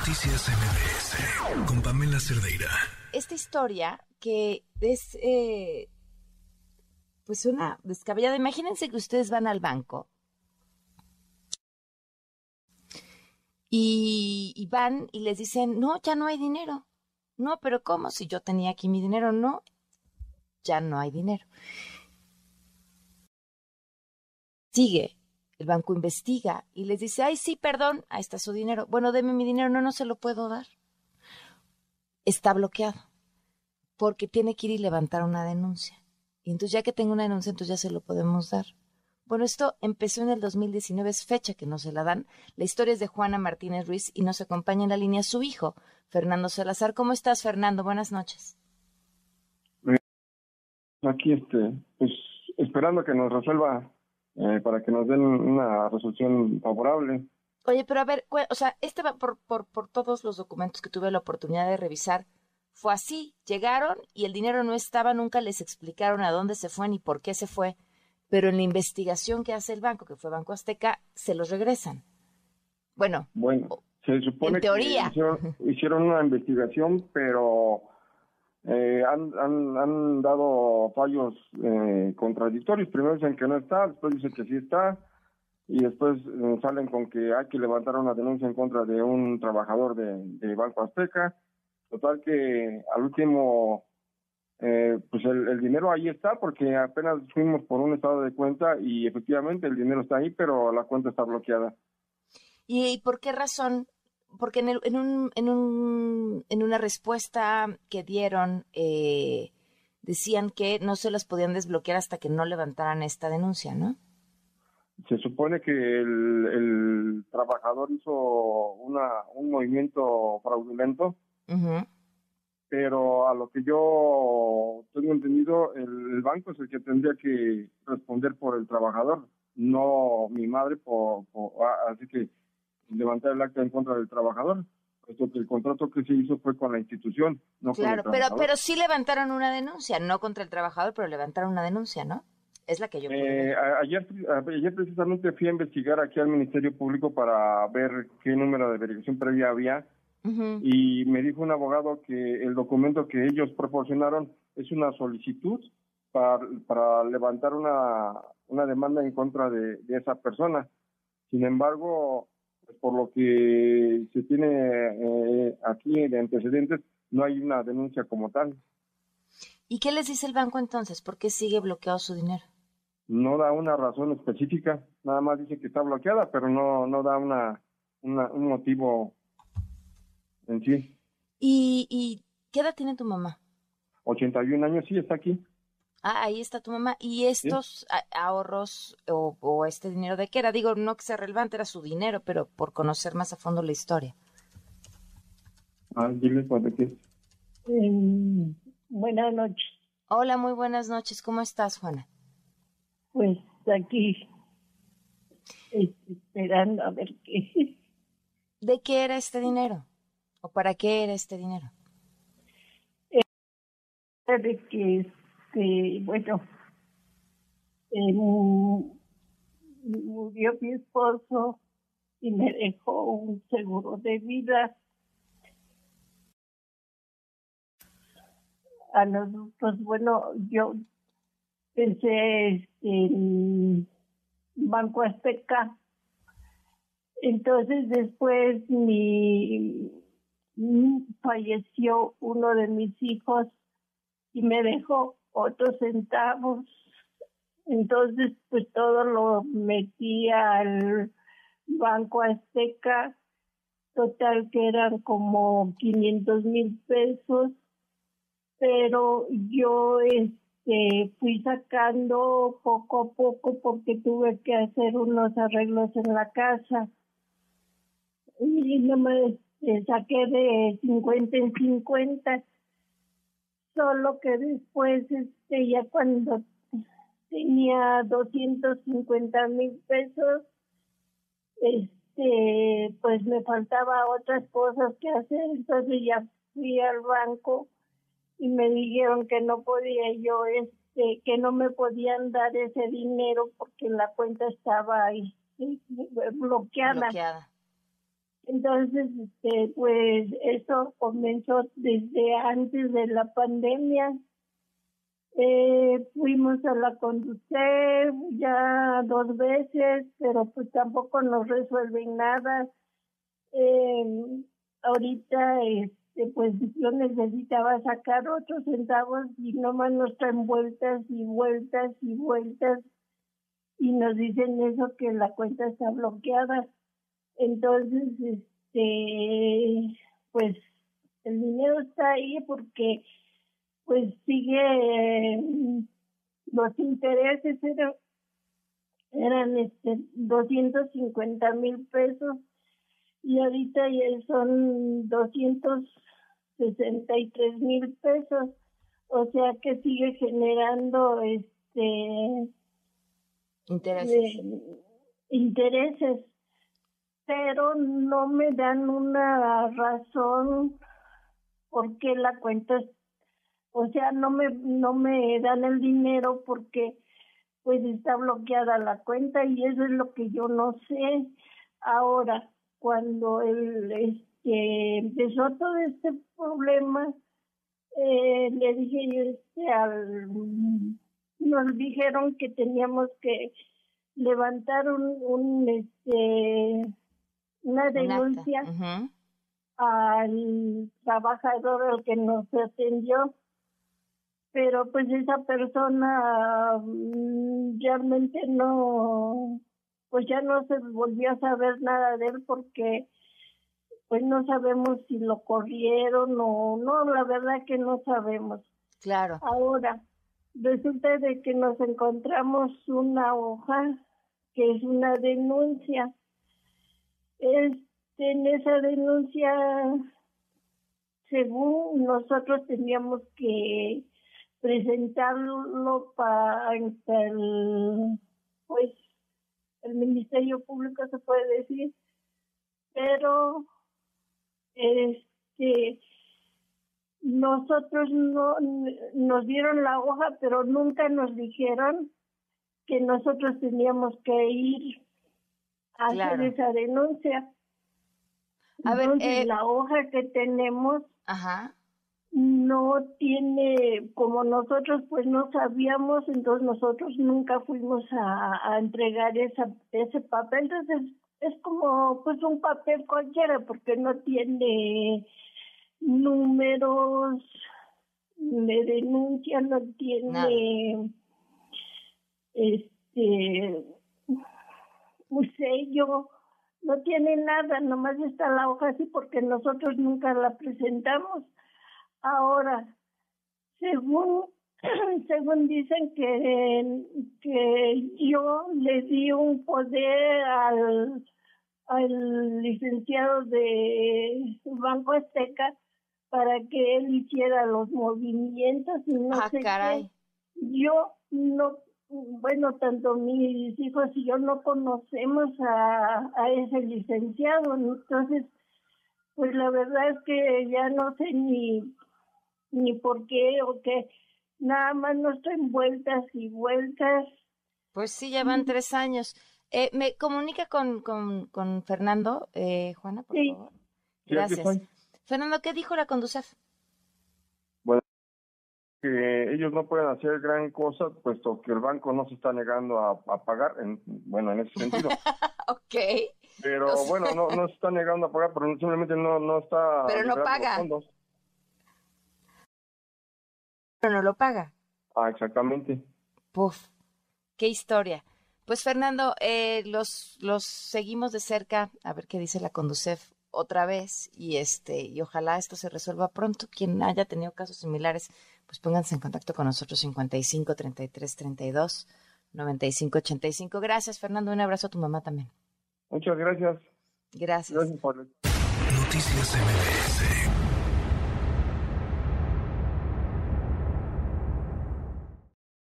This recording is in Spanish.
Noticias MBS con Pamela Cerdeira. Esta historia que es eh, pues una descabellada. Imagínense que ustedes van al banco y, y van y les dicen, no, ya no hay dinero. No, pero ¿cómo? Si yo tenía aquí mi dinero, no, ya no hay dinero. Sigue, el banco investiga y les dice, ay, sí, perdón, ahí está su dinero. Bueno, deme mi dinero, no, no se lo puedo dar. Está bloqueado porque tiene que ir y levantar una denuncia. Y entonces ya que tengo una denuncia, entonces ya se lo podemos dar. Bueno, esto empezó en el 2019, es fecha que no se la dan. La historia es de Juana Martínez Ruiz y nos acompaña en la línea su hijo, Fernando Salazar. ¿Cómo estás, Fernando? Buenas noches. Aquí, este, pues, esperando que nos resuelva eh, para que nos den una resolución favorable. Oye, pero a ver, o sea, este va por, por, por todos los documentos que tuve la oportunidad de revisar. Fue así, llegaron y el dinero no estaba, nunca les explicaron a dónde se fue ni por qué se fue pero en la investigación que hace el banco, que fue Banco Azteca, se los regresan. Bueno, bueno se supone en teoría. que hicieron, una investigación, pero eh, han, han, dado fallos eh, contradictorios. Primero dicen que no está, después dicen que sí está, y después eh, salen con que hay que levantar una denuncia en contra de un trabajador de, de Banco Azteca. Total que al último eh, pues el, dinero ahí está porque apenas fuimos por un estado de cuenta y efectivamente el dinero está ahí, pero la cuenta está bloqueada. ¿Y por qué razón? Porque en, en, un, en, un, en una respuesta que dieron eh, decían que no se las podían desbloquear hasta que no levantaran esta denuncia, ¿no? Se supone que el, el trabajador hizo una, un movimiento fraudulento pero a lo que yo tengo entendido, el, banco es el que tendría que responder por el trabajador, no mi madre, por, ah, así que levantar el acta en contra del trabajador, puesto que el contrato que se hizo fue con la institución, no claro, con el pero pero sí levantaron una denuncia, no contra el trabajador, pero levantaron una denuncia, ¿no? Es la que yo. Eh, ayer, ayer precisamente fui a investigar aquí al Ministerio Público para ver qué número de verificación previa había y me dijo un abogado que el documento que ellos proporcionaron es una solicitud para, para levantar una, una demanda en contra de, esa persona. Sin embargo, pues, por lo que se tiene eh, aquí de antecedentes, no hay una denuncia como tal. ¿Y qué les dice el banco entonces? ¿Por qué sigue bloqueado su dinero? No da una razón específica, nada más dice que está bloqueada, pero no, no da una, un motivo sí. ¿Y, ¿Y qué edad tiene tu mamá? 81 años, sí, está aquí. Ah, ahí está tu mamá. ¿Y estos ahorros o, este dinero de qué era? Digo, no que sea relevante, era su dinero, pero por conocer más a fondo la historia. Ah, qué. Mm, buenas noches. Hola, muy buenas noches. ¿Cómo estás, Juana? Pues aquí, esperando a ver qué. ¿De qué era este dinero? ¿O para qué era este dinero? de que, este, bueno, murió mi esposo y me dejó un seguro de vida. A nosotros, bueno, yo pensé este, en Banco Azteca. Entonces después mi falleció uno de mis hijos y me dejó otros centavos. Entonces, pues todo lo metí al Banco Azteca, total que eran como 500 mil pesos, pero yo este fui sacando poco a poco porque tuve que hacer unos arreglos en la casa. Y no me saqué de 50 en 50, solo que después, este, ya cuando tenía 250 mil pesos, este, pues me faltaba otras cosas que hacer, entonces ya fui al banco y me dijeron que no podía yo, este, que no me podían dar ese dinero porque la cuenta estaba ahí bloqueada. bloqueada. Entonces, este, pues eso comenzó desde antes de la pandemia. Eh, fuimos a la Conducef ya dos veces, pero pues tampoco nos resuelven nada. Eh, ahorita, este, pues yo necesitaba sacar otros centavos y nomás nos traen vueltas y vueltas y vueltas y nos dicen eso que la cuenta está bloqueada. Entonces, este, pues el dinero está ahí porque pues sigue los intereses eran, eran este 250 mil pesos y ahorita ya son 263 mil pesos. O sea que sigue generando este intereses. intereses pero no me dan una razón por qué la cuenta, o sea, no me, no me dan el dinero porque pues está bloqueada la cuenta y eso es lo que yo no sé. Ahora, cuando el, este, empezó todo este problema, eh, le dije yo este, al, nos dijeron que teníamos que levantar un, un este una denuncia al trabajador al que nos atendió, pero pues esa persona mm, realmente no, pues ya no se volvió a saber nada de él porque pues no sabemos si lo corrieron o no, la verdad que no sabemos. Claro. Ahora, resulta de que nos encontramos una hoja que es una denuncia este, en esa denuncia, según nosotros teníamos que presentarlo para el, pues, el Ministerio Público se puede decir, pero este nosotros no nos dieron la hoja, pero nunca nos dijeron que nosotros teníamos que ir hacer esa denuncia. A ver, eh, la hoja que tenemos no tiene, como nosotros pues no sabíamos, entonces nosotros nunca fuimos a, entregar esa, ese papel. Entonces es como pues un papel cualquiera porque no tiene números de denuncia, no tiene este sello, no tiene nada, nomás está la hoja así porque nosotros nunca la presentamos. Ahora, según según dicen que, que yo le di un poder al, al licenciado de Banco Azteca para que él hiciera los movimientos y no ah, sé caray. Yo no bueno, tanto mis hijos y yo no conocemos a, a ese licenciado, entonces, pues la verdad es que ya no sé ni, ni por qué o qué, nada más no estoy en vueltas y vueltas. Pues sí, ya van tres años. Eh, ¿Me comunica con, con, con Fernando, eh, Juana, por favor? Gracias. Fernando, ¿qué dijo la Conducef? Que ellos no pueden hacer gran cosa puesto que el banco no se está negando a, pagar, en, bueno, en ese sentido. ok. Pero bueno, no, no se está negando a pagar, pero simplemente no, no está... Pero no paga. Pero no lo paga. Ah, exactamente. Puf, qué historia. Pues Fernando, eh, los, los seguimos de cerca, a ver qué dice la Conducef otra vez y este y ojalá esto se resuelva pronto. Quien haya tenido casos similares, pues pónganse en contacto con nosotros 55 33 32 95 85. Gracias, Fernando. Un abrazo a tu mamá también. Muchas gracias. Gracias. Gracias por... Noticias MBS